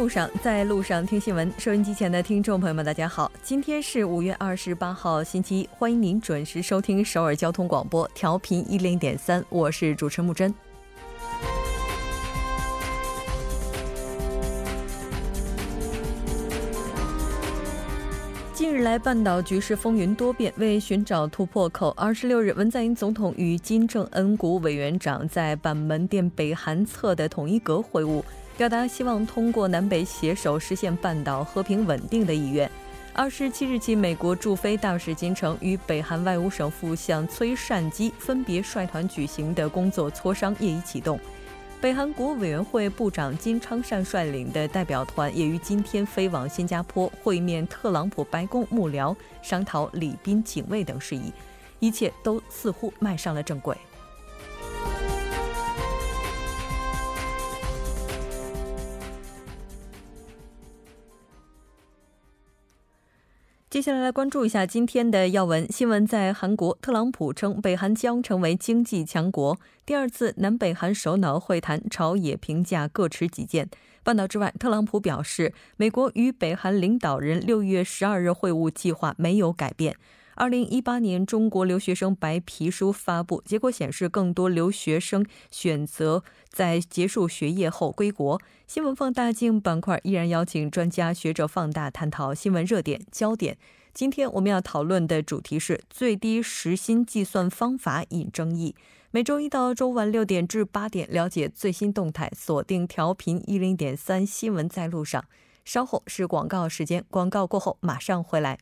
路上，在路上听新闻。收音机前的听众朋友们，大家好，今天是五月二十八号，星期一，欢迎您准时收听首尔交通广播，调频一零点三，我是主持木真。近日来，半岛局势风云多变，为寻找突破口，二十六日，文在寅总统与金正恩国务委员长在板门店北韩侧的统一阁会晤。表达希望通过南北携手实现半岛和平稳定的意愿。二十七日起，美国驻菲大使金城与北韩外务省副相崔善基分别率团举行的工作磋商业已启动。北韩国务委员会部长金昌善率领的代表团也于今天飞往新加坡会面特朗普白宫幕僚，商讨礼宾警卫等事宜，一切都似乎迈上了正轨。接下来来关注一下今天的要闻新闻。在韩国，特朗普称北韩将成为经济强国。第二次南北韩首脑会谈，朝野评价各持己见。半岛之外，特朗普表示，美国与北韩领导人六月十二日会晤计划没有改变。二零一八年中国留学生白皮书发布，结果显示更多留学生选择在结束学业后归国。新闻放大镜板块依然邀请专家学者放大探讨新闻热点焦点。今天我们要讨论的主题是最低时薪计算方法引争议。每周一到周五晚六点至八点，了解最新动态，锁定调频一零点三新闻在路上。稍后是广告时间，广告过后马上回来。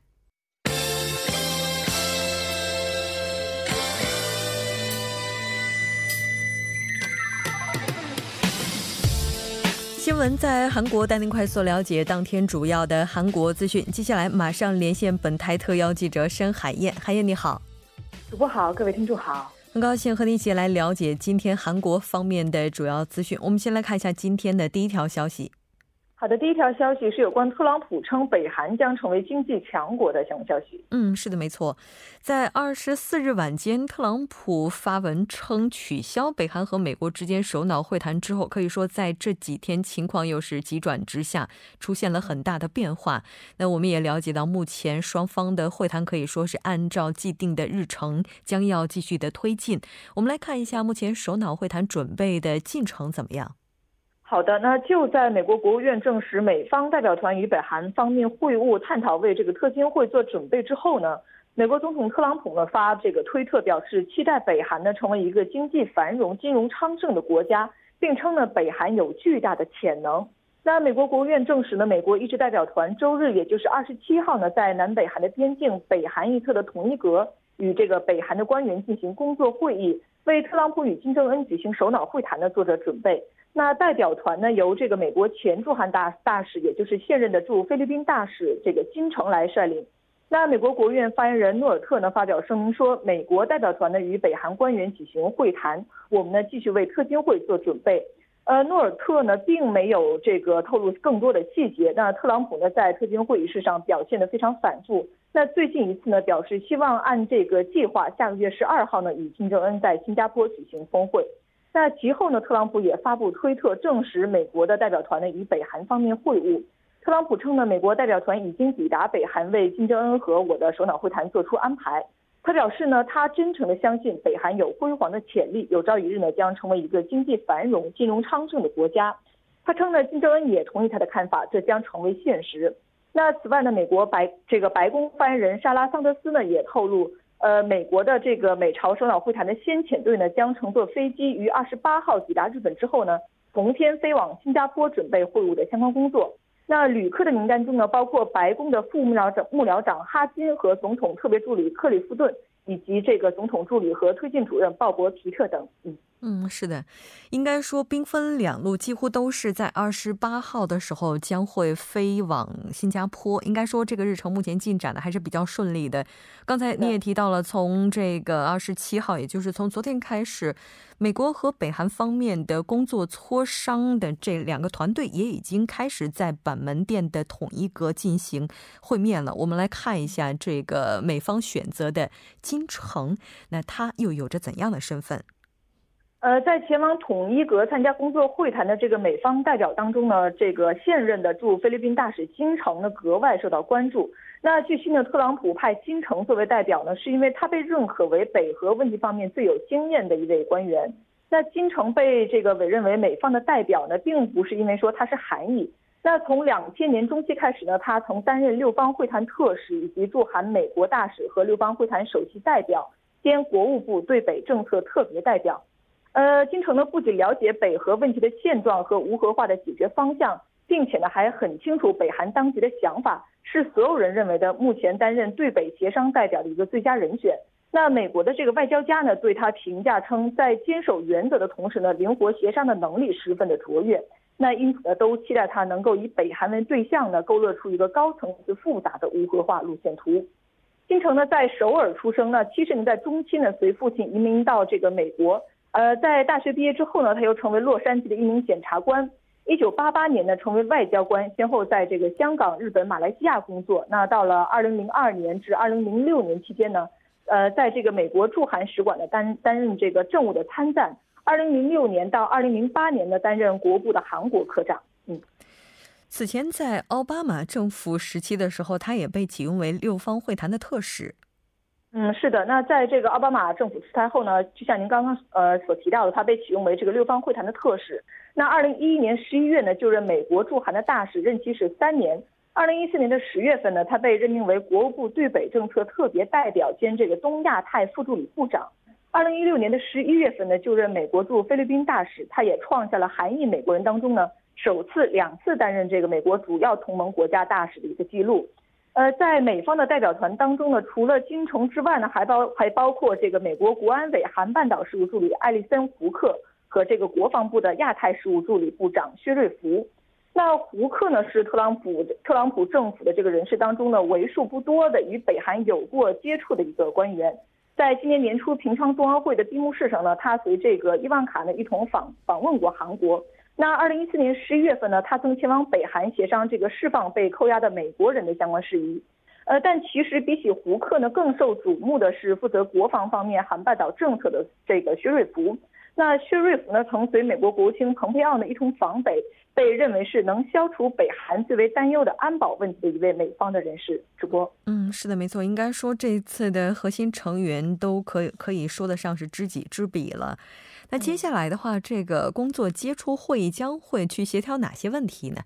新闻在韩国带您快速了解当天主要的韩国资讯。接下来马上连线本台特邀记者申海燕，海燕你好，主播好，各位听众好，很高兴和你一起来了解今天韩国方面的主要资讯。我们先来看一下今天的第一条消息。好的，第一条消息是有关特朗普称北韩将成为经济强国的相关消息。嗯，是的，没错。在二十四日晚间，特朗普发文称取消北韩和美国之间首脑会谈之后，可以说在这几天情况又是急转直下，出现了很大的变化。那我们也了解到，目前双方的会谈可以说是按照既定的日程，将要继续的推进。我们来看一下目前首脑会谈准备的进程怎么样。好的，那就在美国国务院证实美方代表团与北韩方面会晤，探讨为这个特金会做准备之后呢，美国总统特朗普呢发这个推特表示，期待北韩呢成为一个经济繁荣、金融昌盛的国家，并称呢北韩有巨大的潜能。那美国国务院证实呢，美国一支代表团周日，也就是二十七号呢，在南北韩的边境北韩一侧的统一阁与这个北韩的官员进行工作会议，为特朗普与金正恩举行首脑会谈呢做着准备。那代表团呢，由这个美国前驻韩大大使，也就是现任的驻菲律宾大使这个金城来率领。那美国国务院发言人诺尔特呢发表声明说，美国代表团呢与北韩官员举行会谈，我们呢继续为特金会做准备。呃，诺尔特呢并没有这个透露更多的细节。那特朗普呢在特金会议事上表现得非常反复。那最近一次呢表示希望按这个计划，下个月十二号呢与金正恩在新加坡举行峰会。那其后呢？特朗普也发布推特证实，美国的代表团呢与北韩方面会晤。特朗普称呢，美国代表团已经抵达北韩，为金正恩和我的首脑会谈做出安排。他表示呢，他真诚的相信北韩有辉煌的潜力，有朝一日呢将成为一个经济繁荣、金融昌盛的国家。他称呢，金正恩也同意他的看法，这将成为现实。那此外呢，美国白这个白宫发言人莎拉桑德斯呢也透露。呃，美国的这个美朝首脑会谈的先遣队呢，将乘坐飞机于二十八号抵达日本之后呢，同天飞往新加坡准备会晤的相关工作。那旅客的名单中呢，包括白宫的副幕僚长幕僚长哈金和总统特别助理克里夫顿，以及这个总统助理和推进主任鲍勃皮特等。嗯。嗯，是的，应该说兵分两路，几乎都是在二十八号的时候将会飞往新加坡。应该说这个日程目前进展的还是比较顺利的。刚才你也提到了，从这个二十七号，也就是从昨天开始，美国和北韩方面的工作磋商的这两个团队也已经开始在板门店的统一阁进行会面了。我们来看一下这个美方选择的金城，那他又有着怎样的身份？呃，在前往统一阁参加工作会谈的这个美方代表当中呢，这个现任的驻菲律宾大使金城呢格外受到关注。那据悉呢，特朗普派金城作为代表呢，是因为他被认可为北核问题方面最有经验的一位官员。那金城被这个委任为美方的代表呢，并不是因为说他是韩裔。那从两千年中期开始呢，他曾担任六方会谈特使以及驻韩美国大使和六方会谈首席代表兼国务部对北政策特别代表。呃，金城呢不仅了解北核问题的现状和无核化的解决方向，并且呢还很清楚北韩当局的想法，是所有人认为的目前担任对北协商代表的一个最佳人选。那美国的这个外交家呢对他评价称，在坚守原则的同时呢，灵活协商的能力十分的卓越。那因此呢，都期待他能够以北韩为对象呢，勾勒出一个高层次复杂的无核化路线图。金城呢在首尔出生呢，七十年代中期呢随父亲移民到这个美国。呃，在大学毕业之后呢，他又成为洛杉矶的一名检察官。一九八八年呢，成为外交官，先后在这个香港、日本、马来西亚工作。那到了二零零二年至二零零六年期间呢，呃，在这个美国驻韩使馆呢担担任这个政务的参赞。二零零六年到二零零八年呢，担任国部的韩国科长。嗯，此前在奥巴马政府时期的时候，他也被启用为六方会谈的特使。嗯，是的，那在这个奥巴马政府出台后呢，就像您刚刚呃所提到的，他被启用为这个六方会谈的特使。那二零一一年十一月呢，就任美国驻韩的大使，任期是三年。二零一四年的十月份呢，他被任命为国务部对北政策特别代表兼这个东亚太副助理部长。二零一六年的十一月份呢，就任美国驻菲律宾大使，他也创下了韩裔美国人当中呢首次两次担任这个美国主要同盟国家大使的一个记录。呃，在美方的代表团当中呢，除了金城之外呢，还包还包括这个美国国安委韩半岛事务助理艾利森·胡克和这个国防部的亚太事务助理部长薛瑞福。那胡克呢，是特朗普特朗普政府的这个人士当中呢，为数不多的与北韩有过接触的一个官员。在今年年初平昌冬奥会的闭幕式上呢，他随这个伊万卡呢一同访访问过韩国。那二零一四年十一月份呢，他曾前往北韩协商这个释放被扣押的美国人的相关事宜。呃，但其实比起胡克呢，更受瞩目的是负责国防方面韩半岛政策的这个薛瑞福。那薛瑞福呢，曾随美国国务卿蓬佩奥呢一同访北，被认为是能消除北韩最为担忧的安保问题的一位美方的人士。主播，嗯，是的，没错，应该说这一次的核心成员都可以可以说得上是知己知彼了。那接下来的话，这个工作接触会议将会去协调哪些问题呢？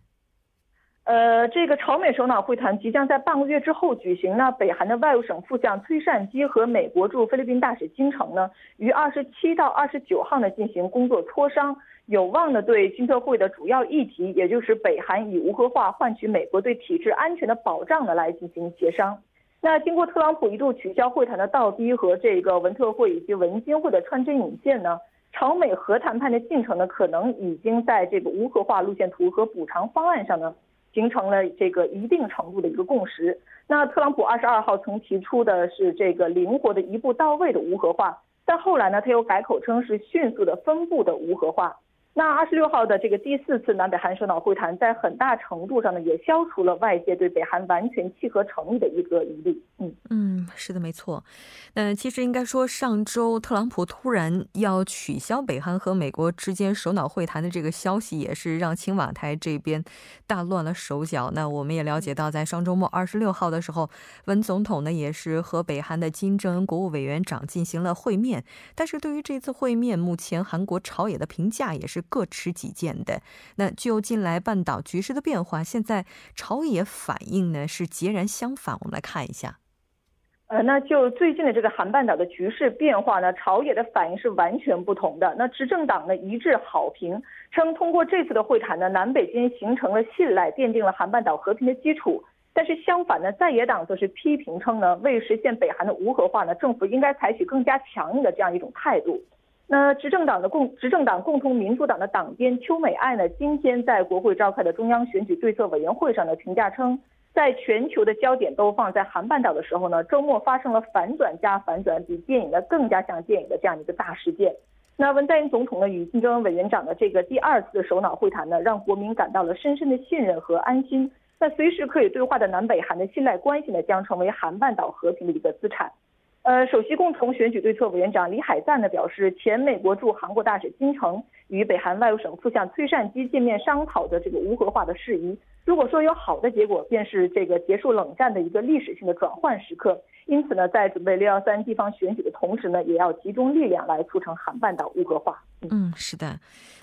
呃，这个朝美首脑会谈即将在半个月之后举行。那北韩的外务省副相崔善基和美国驻菲律宾大使金城呢，于二十七到二十九号呢进行工作磋商，有望呢对金特会的主要议题，也就是北韩以无核化换取美国对体制安全的保障呢来进行协商。那经过特朗普一度取消会谈的倒逼和这个文特会以及文金会的穿针引线呢？朝美核谈判的进程呢，可能已经在这个无核化路线图和补偿方案上呢，形成了这个一定程度的一个共识。那特朗普二十二号曾提出的是这个灵活的一步到位的无核化，但后来呢，他又改口称是迅速的分布的无核化。那二十六号的这个第四次南北韩首脑会谈，在很大程度上呢，也消除了外界对北韩完全契合诚意的一个疑虑。嗯嗯，是的，没错。那其实应该说，上周特朗普突然要取消北韩和美国之间首脑会谈的这个消息，也是让青瓦台这边大乱了手脚。那我们也了解到，在上周末二十六号的时候，文总统呢也是和北韩的金正恩国务委员长进行了会面。但是对于这次会面，目前韩国朝野的评价也是。各持己见的。那就近来半岛局势的变化，现在朝野反应呢是截然相反。我们来看一下。呃，那就最近的这个韩半岛的局势变化呢，朝野的反应是完全不同的。那执政党呢一致好评，称通过这次的会谈呢，南北间形成了信赖，奠定了韩半岛和平的基础。但是相反呢，在野党则是批评称呢，为实现北韩的无核化呢，政府应该采取更加强硬的这样一种态度。那执政党的共执政党共同民主党的党鞭邱美爱呢，今天在国会召开的中央选举对策委员会上呢，评价称，在全球的焦点都放在韩半岛的时候呢，周末发生了反转加反转，比电影的更加像电影的这样一个大事件。那文在寅总统呢与金正恩委员长的这个第二次首脑会谈呢，让国民感到了深深的信任和安心。那随时可以对话的南北韩的信赖关系呢，将成为韩半岛和平的一个资产。呃，首席共同选举对策委员长李海赞呢表示，前美国驻韩国大使金城与北韩外务省副相崔善基见面商讨的这个无核化的事宜。如果说有好的结果，便是这个结束冷战的一个历史性的转换时刻。因此呢，在准备六幺三地方选举的同时呢，也要集中力量来促成韩半岛无核化。嗯，是的。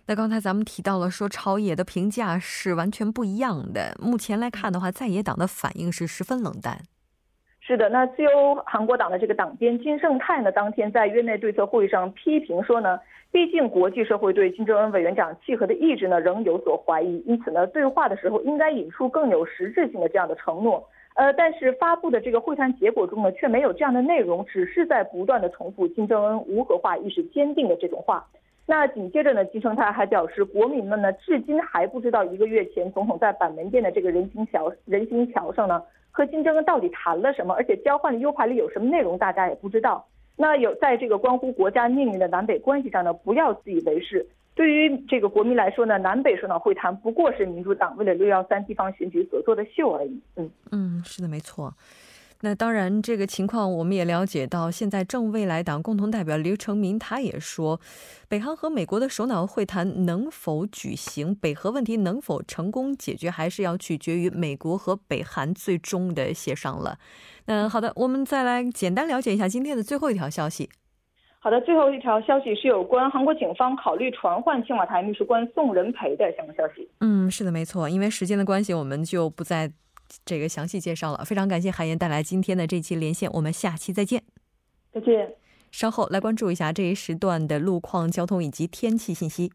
那刚才咱们提到了说朝野的评价是完全不一样的。目前来看的话，在野党的反应是十分冷淡。是的，那自由韩国党的这个党鞭金圣泰呢，当天在院内对策会议上批评说呢，毕竟国际社会对金正恩委员长契合的意志呢仍有所怀疑，因此呢，对话的时候应该引出更有实质性的这样的承诺。呃，但是发布的这个会谈结果中呢，却没有这样的内容，只是在不断的重复金正恩无核化意识坚定的这种话。那紧接着呢，金圣泰还表示，国民们呢至今还不知道一个月前总统在板门店的这个人行桥人行桥上呢和金正恩到底谈了什么，而且交换的 U 盘里有什么内容，大家也不知道。那有在这个关乎国家命运的南北关系上呢，不要自以为是。对于这个国民来说呢，南北首脑会谈不过是民主党为了六幺三地方选举所做的秀而已。嗯嗯，是的，没错。那当然，这个情况我们也了解到。现在正未来党共同代表刘成民他也说，北韩和美国的首脑会谈能否举行，北核问题能否成功解决，还是要取决于美国和北韩最终的协商了。那好的，我们再来简单了解一下今天的最后一条消息。好的，最后一条消息是有关韩国警方考虑传唤青瓦台秘书官宋仁培的相关消息。嗯，是的，没错。因为时间的关系，我们就不再。这个详细介绍了，非常感谢海燕带来今天的这期连线，我们下期再见。再见。稍后来关注一下这一时段的路况、交通以及天气信息。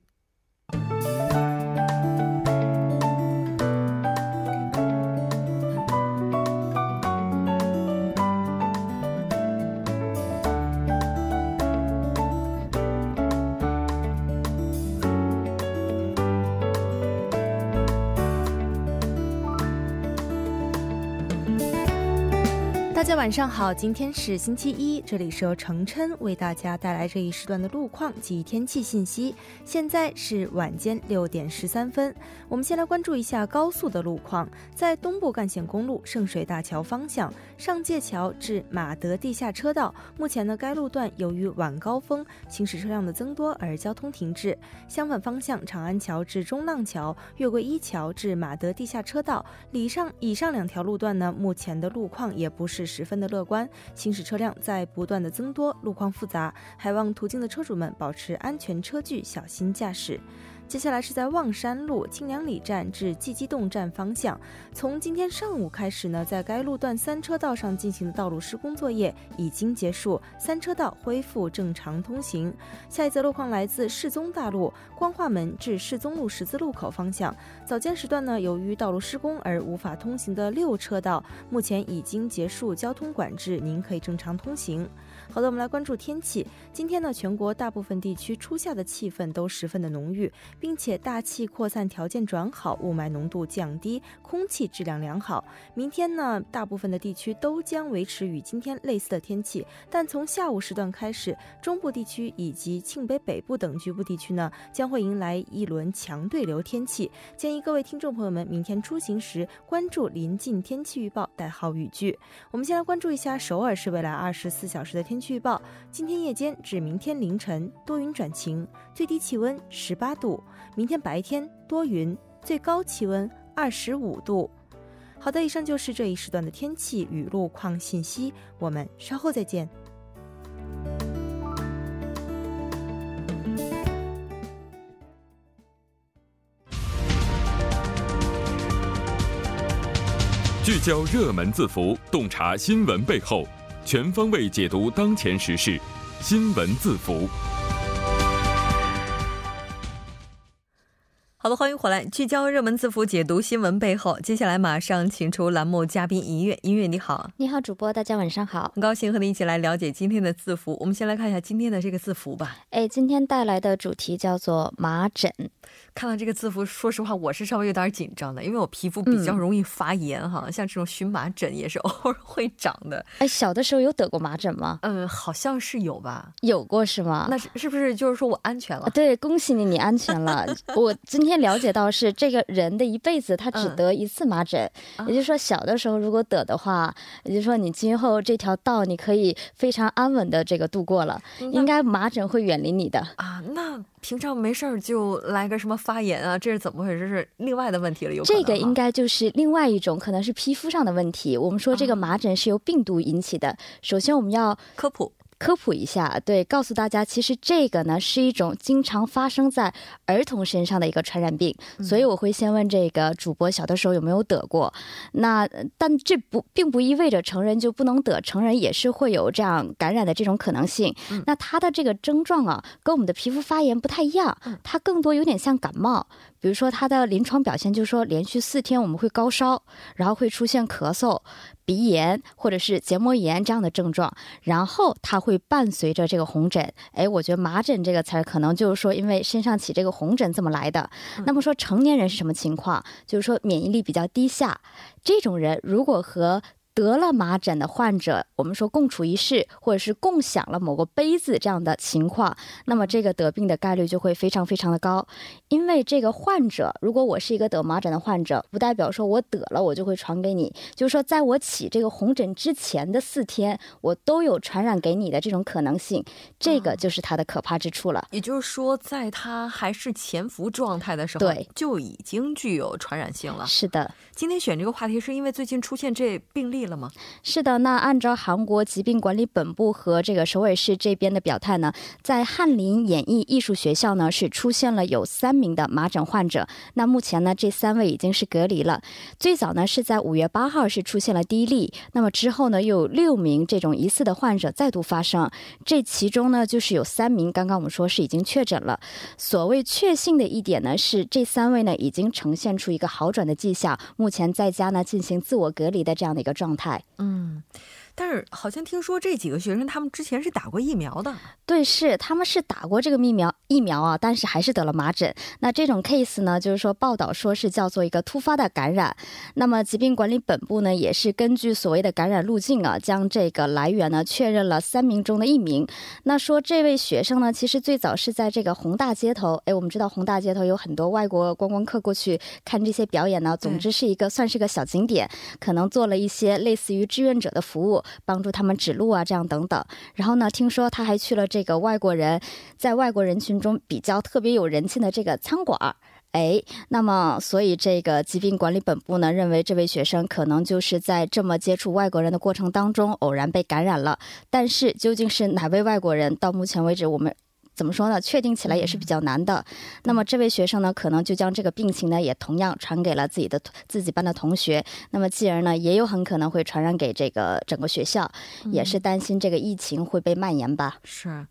大家晚上好，今天是星期一，这里是由程琛为大家带来这一时段的路况及天气信息。现在是晚间六点十三分，我们先来关注一下高速的路况。在东部干线公路圣水大桥方向，上界桥至马德地下车道，目前呢该路段由于晚高峰行驶车辆的增多而交通停滞。相反方向，长安桥至中浪桥、越过一桥至马德地下车道，以上以上两条路段呢，目前的路况也不是。十分的乐观，行驶车辆在不断的增多，路况复杂，还望途经的车主们保持安全车距，小心驾驶。接下来是在望山路清凉里站至季机动站方向，从今天上午开始呢，在该路段三车道上进行的道路施工作业已经结束，三车道恢复正常通行。下一则路况来自世宗大路光化门至世宗路十字路口方向，早间时段呢，由于道路施工而无法通行的六车道，目前已经结束交通管制，您可以正常通行。好的，我们来关注天气。今天呢，全国大部分地区初夏的气氛都十分的浓郁，并且大气扩散条件转好，雾霾浓度降低，空气质量良好。明天呢，大部分的地区都将维持与今天类似的天气，但从下午时段开始，中部地区以及庆北北部等局部地区呢，将会迎来一轮强对流天气。建议各位听众朋友们，明天出行时关注临近天气预报，带好雨具。我们先来关注一下首尔市未来二十四小时的天天气。预报：今天夜间至明天凌晨多云转晴，最低气温十八度；明天白天多云，最高气温二十五度。好的，以上就是这一时段的天气与路况信息，我们稍后再见。聚焦热门字符，洞察新闻背后。全方位解读当前时事，新闻字符。好的，欢迎回来，聚焦热门字符，解读新闻背后。接下来马上请出栏目嘉宾音乐，音乐你好，你好，主播，大家晚上好，很高兴和你一起来了解今天的字符。我们先来看一下今天的这个字符吧。哎，今天带来的主题叫做麻疹。看到这个字符，说实话，我是稍微有点紧张的，因为我皮肤比较容易发炎哈，像这种荨麻疹也是偶尔会长的。哎，小的时候有得过麻疹吗？嗯，好像是有吧。有过是吗？那是是不是就是说我安全了？对，恭喜你，你安全了。我今天。天了解到是这个人的一辈子他只得一次麻疹，嗯也就是说小的时候如果得的话，也就是说你今后这条道你可以非常安稳的这个度过了，应该麻疹会远离你的。啊，那平常没事儿就来个什么发炎啊，这是怎么回事？这是另外的问题了，有这个应该该就是另外一种，可能是皮肤上的问题。我们说这个麻疹是由病毒引起的。首先，我们要科普。科普一下，对，告诉大家，其实这个呢是一种经常发生在儿童身上的一个传染病，所以我会先问这个主播小的时候有没有得过。那呃但这不并不意味着成人就不能得，成人也是会有这样感染的这种可能性。那它的这个症状啊，跟我们的皮肤发炎不太一样，它更多有点像感冒。比如说它的临床表现就是说，连续四天我们会高烧，然后会出现咳嗽、鼻炎或者是结膜炎这样的症状，然后它会伴随着这个红疹。哎，我觉得麻疹这个词儿可能就是说，因为身上起这个红疹这么来的。那么说成年人是什么情况？就是说免疫力比较低下，这种人如果和得了麻疹的患者，我们说共处一室，或者是共享了某个杯子这样的情况，那么这个得病的概率就会非常非常的高。因为这个患者，如果我是一个得麻疹的患者，不代表说我得了我就会传给你，就是说在我起这个红疹之前的四天，我都有传染给你的这种可能性，这个就是它的可怕之处了。也就是说，在它还是潜伏状态的时候，对，就已经具有传染性了。是的。今天选这个话题是因为最近出现这病例了吗？是的，那按照韩国疾病管理本部和这个首尔市这边的表态呢，在翰林演艺艺术学校呢是出现了有三名的麻疹患者。那目前呢，这三位已经是隔离了。最早呢是在五月八号是出现了第一例，那么之后呢又有六名这种疑似的患者再度发生，这其中呢就是有三名，刚刚我们说是已经确诊了。所谓确信的一点呢是这三位呢已经呈现出一个好转的迹象，目前在家呢进行自我隔离的这样的一个状。嗯，但是好像听说这几个学生他们之前是打过疫苗的。对，是他们是打过这个疫苗疫苗啊，但是还是得了麻疹。那这种 case 呢，就是说报道说是叫做一个突发的感染。那么疾病管理本部呢，也是根据所谓的感染路径啊，将这个来源呢确认了三名中的一名。那说这位学生呢，其实最早是在这个宏大街头，哎，我们知道宏大街头有很多外国观光客过去看这些表演呢。总之是一个算是个小景点，可能做了一些类似于志愿者的服务，帮助他们指路啊，这样等等。然后呢，听说他还去了这个外国人在外国人群中比较特别有人气的这个餐馆儿。哎，那么所以这个疾病管理本部呢，认为这位学生可能就是在这么接触外国人的过程当中偶然被感染了。但是究竟是哪位外国人，到目前为止我们。怎么说呢？确定起来也是比较难的。那么这位学生呢，可能就将这个病情呢，也同样传给了自己的自己班的同学。那么继而呢，也有很可能会传染给这个整个学校，也是担心这个疫情会被蔓延吧。是，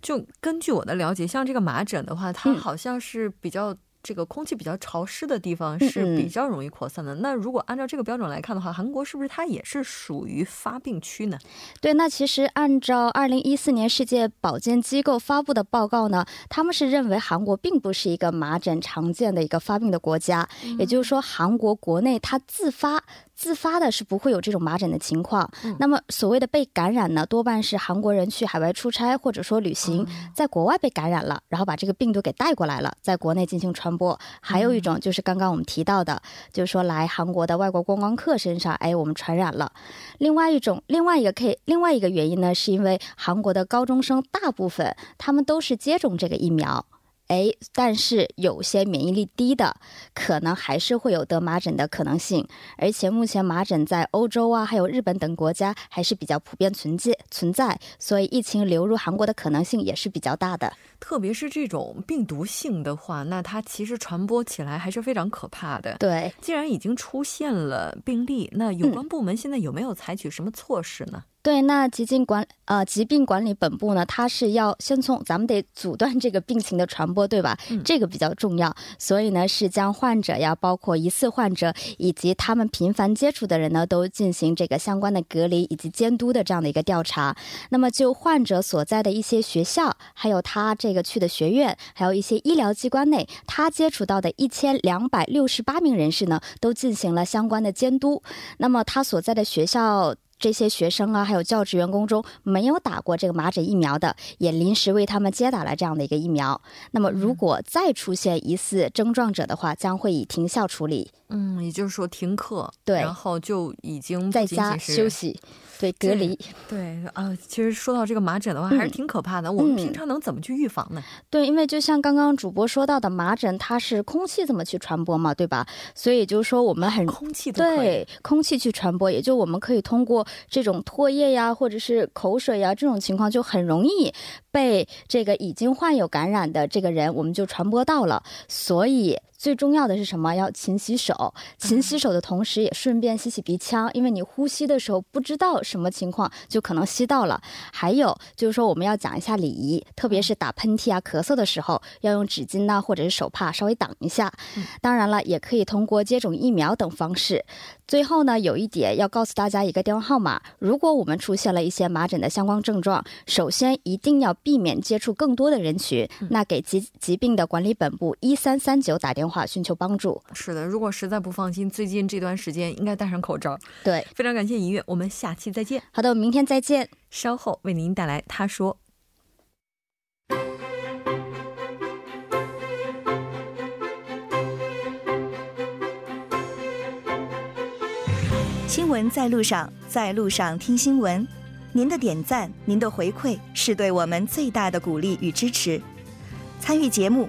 就根据我的了解，像这个麻疹的话，它嗯好像是比较。这个空气比较潮湿的地方是嗯比较容易扩散的。那如果按照这个标准来看的话，韩国是不是它也是属于发病区呢？对，那其实按照二零一四年世界保健机构发布的报告呢，他们是认为韩国并不是一个麻疹常见的一个发病的国家，也就是说，韩国国内它自发。自发的是不会有这种麻疹的情况。嗯、那么所谓的被感染呢，多半是韩国人去海外出差或者说旅行，嗯、在国外被感染了，然后把这个病毒给带过来了，在国内进行传播。还有一种就是刚刚我们提到的，就是说来韩国的外国观光客身上，哎，我们传染了。另外一种，另外一个可以，另外一个原因呢，是因为韩国的高中生大部分他们都是接种这个疫苗。哎，但是有些免疫力低的，可能还是会有得麻疹的可能性。而且目前麻疹在欧洲啊，还有日本等国家还是比较普遍存在存在，所以疫情流入韩国的可能性也是比较大的。特别是这种病毒性的话，那它其实传播起来还是非常可怕的。对，既然已经出现了病例，那有关部门现在有没有采取什么措施呢？嗯对，那疾病管呃疾病管理本部呢，它是要先从咱们得阻断这个病情的传播，对吧？嗯、这个比较重要，所以呢是将患者呀，包括疑似患者以及他们频繁接触的人呢，都进行这个相关的隔离以及监督的这样的一个调查。那么就患者所在的一些学校，还有他这个去的学院，还有一些医疗机关内，他接触到的一千两百六十八名人士呢，都进行了相关的监督。那么他所在的学校。这些学生啊，还有教职员工中没有打过这个麻疹疫苗的，也临时为他们接打了这样的一个疫苗。那么，如果再出现疑似症状者的话，将会以停校处理。嗯，也就是说停课，对，然后就已经在家休息。对隔离，对啊，其实说到这个麻疹的话，还是挺可怕的。我们平常能怎么去预防呢？对，因为就像刚刚主播说到的，麻疹它是空气怎么去传播嘛，对吧？所以就是说我们很空气对空气去传播，也就我们可以通过这种唾液呀，或者是口水呀这种情况，就很容易被这个已经患有感染的这个人，我们就传播到了。所以。最重要的是什么？要勤洗手，勤洗手的同时，也顺便洗洗鼻腔，因为你呼吸的时候不知道什么情况，就可能吸到了。还有就是说，我们要讲一下礼仪，特别是打喷嚏啊、咳嗽的时候，要用纸巾呐，或者是手帕稍微挡一下。当然了，也可以通过接种疫苗等方式。最后呢，有一点要告诉大家一个电话号码，如果我们出现了一些麻疹的相关症状，首先一定要避免接触更多的人群，那给疾疾病的管理本部一三三九打电话寻求帮助。是的，如果实在不放心，最近这段时间应该戴上口罩。对，非常感谢音乐，我们下期再见。好的，明天再见。稍后为您带来他说。新闻在路上，在路上听新闻。您的点赞，您的回馈，是对我们最大的鼓励与支持。参与节目，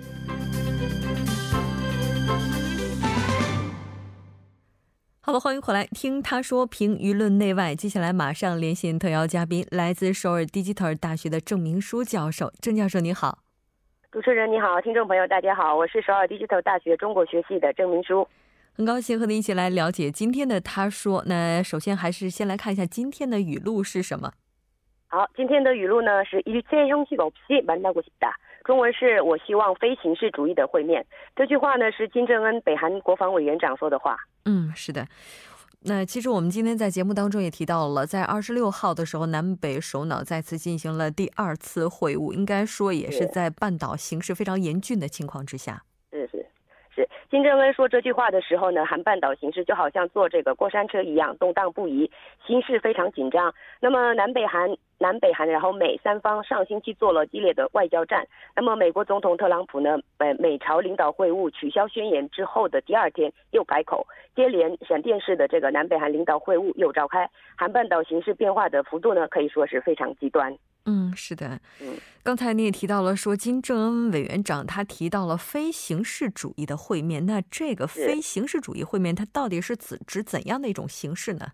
好了，欢迎回来听他说评舆论内外。接下来马上连线特邀嘉宾，来自首尔 Digital 大学的郑明书教授。郑教授，你好。主持人你好，听众朋友大家好，我是首尔 Digital 大学中国学系的郑明书，很高兴和您一起来了解今天的他说。那首先还是先来看一下今天的语录是什么。好，今天的语录呢是일체형식없이만나고싶 다。 中文是我希望非形式主义的会面。这句话呢是金正恩北韩国防委员长说的话。嗯，是的。那其实我们今天在节目当中也提到了，在二十六号的时候，南北首脑再次进行了第二次会晤，应该说也是在半岛形势非常严峻的情况之下。是，金正恩说这句话的时候呢，韩半岛形势就好像坐这个过山车一样动荡不已，形势非常紧张。那么南北韩。南北韩，然后美三方上星期做了激烈的外交战。那么美国总统特朗普呢？美美朝领导会晤取消宣言之后的第二天又改口，接连闪电式的这个南北韩领导会晤又召开。韩半岛形势变化的幅度呢，可以说是非常极端。嗯，是的。嗯，刚才你也提到了说金正恩委员长他提到了非形式主义的会面，那这个非形式主义会面它到底是指指怎样的一种形式呢？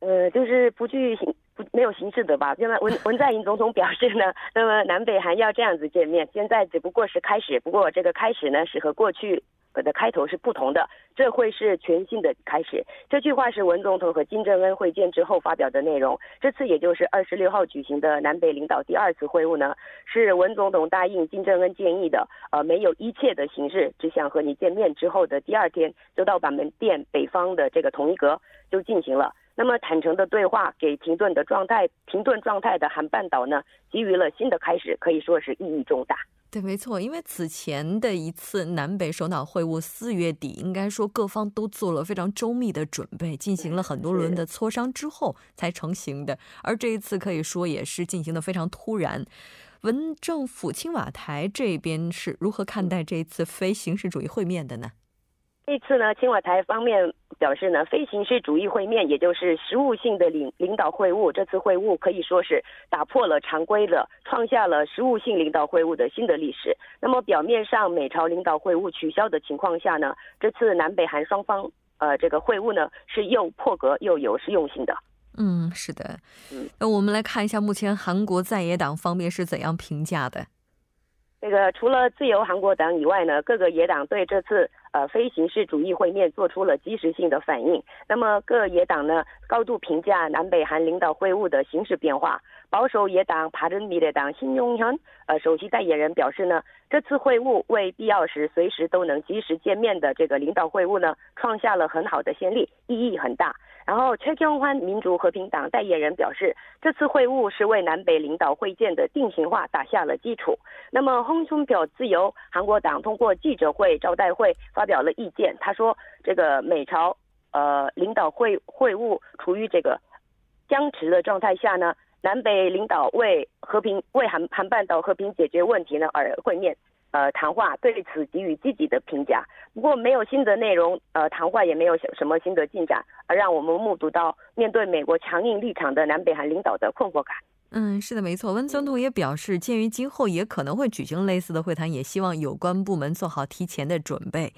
呃，就是不具形。没有形式的吧？现在文文在寅总统表示呢，那么南北韩要这样子见面，现在只不过是开始。不过这个开始呢，是和过去的开头是不同的，这会是全新的开始。这句话是文总统和金正恩会见之后发表的内容。这次也就是二十六号举行的南北领导第二次会晤呢，是文总统答应金正恩建议的，呃，没有一切的形式，只想和你见面之后的第二天，就到板门店北方的这个同一阁就进行了。那么坦诚的对话，给停顿的状态、停顿状态的韩半岛呢，给予了新的开始，可以说是意义重大。对，没错，因为此前的一次南北首脑会晤，四月底，应该说各方都做了非常周密的准备，进行了很多轮的磋商之后才成型的。而这一次可以说也是进行的非常突然。文政府青瓦台这边是如何看待这一次非形式主义会面的呢？这次呢，青瓦台方面表示呢，非形式主义会面，也就是实务性的领领导会晤。这次会晤可以说是打破了常规的，创下了实务性领导会晤的新的历史。那么表面上美朝领导会晤取消的情况下呢，这次南北韩双方呃这个会晤呢是又破格又有实用性的。嗯，是的。嗯，那我们来看一下目前韩国在野党方面是怎样评价的。这个除了自由韩国党以外呢，各个野党对这次呃非形式主义会面做出了及时性的反应。那么各野党呢高度评价南北韩领导会晤的形势变化。保守野党帕仁米列党新永亨呃首席代言人表示呢，这次会晤为必要时随时都能及时见面的这个领导会晤呢创下了很好的先例，意义很大。然后崔江欢民族和平党代言人表示，这次会晤是为南北领导会见的定型化打下了基础。那么，洪春表自由韩国党通过记者会招待会发表了意见，他说这个美朝呃领导会会晤处于这个僵持的状态下呢。南北领导为和平、为韩韩半岛和平解决问题呢而会面，呃，谈话对此给予积极的评价。不过没有新的内容，呃，谈话也没有什么新的进展，而让我们目睹到面对美国强硬立场的南北韩领导的困惑感。嗯，是的，没错。温总统也表示，鉴于今后也可能会举行类似的会谈，也希望有关部门做好提前的准备。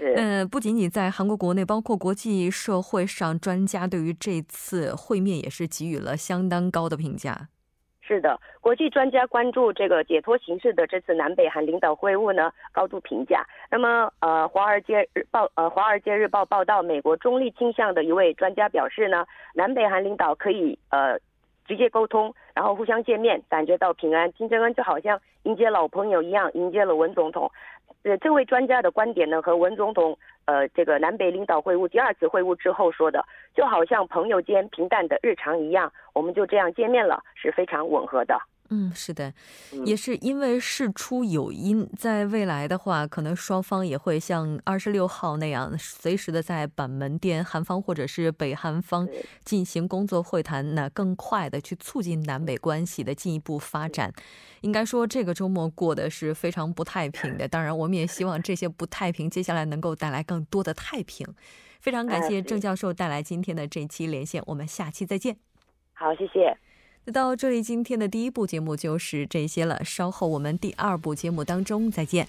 嗯，不仅仅在韩国国内，包括国际社会上，专家对于这次会面也是给予了相当高的评价。是的，国际专家关注这个解脱形势的这次南北韩领导会晤呢，高度评价。那么，呃，《华尔街日报》呃，《华尔街日报》报道，美国中立倾向的一位专家表示呢，南北韩领导可以呃直接沟通，然后互相见面，感觉到平安。金正恩就好像迎接老朋友一样，迎接了文总统。呃，这位专家的观点呢，和文总统呃这个南北领导会晤第二次会晤之后说的，就好像朋友间平淡的日常一样，我们就这样见面了，是非常吻合的。嗯，是的，也是因为事出有因，在未来的话，可能双方也会像二十六号那样，随时的在板门店韩方或者是北韩方进行工作会谈，那更快的去促进南北关系的进一步发展。应该说，这个周末过得是非常不太平的。当然，我们也希望这些不太平接下来能够带来更多的太平。非常感谢郑教授带来今天的这期连线，我们下期再见。好，谢谢。到这里，今天的第一部节目就是这些了。稍后我们第二部节目当中再见。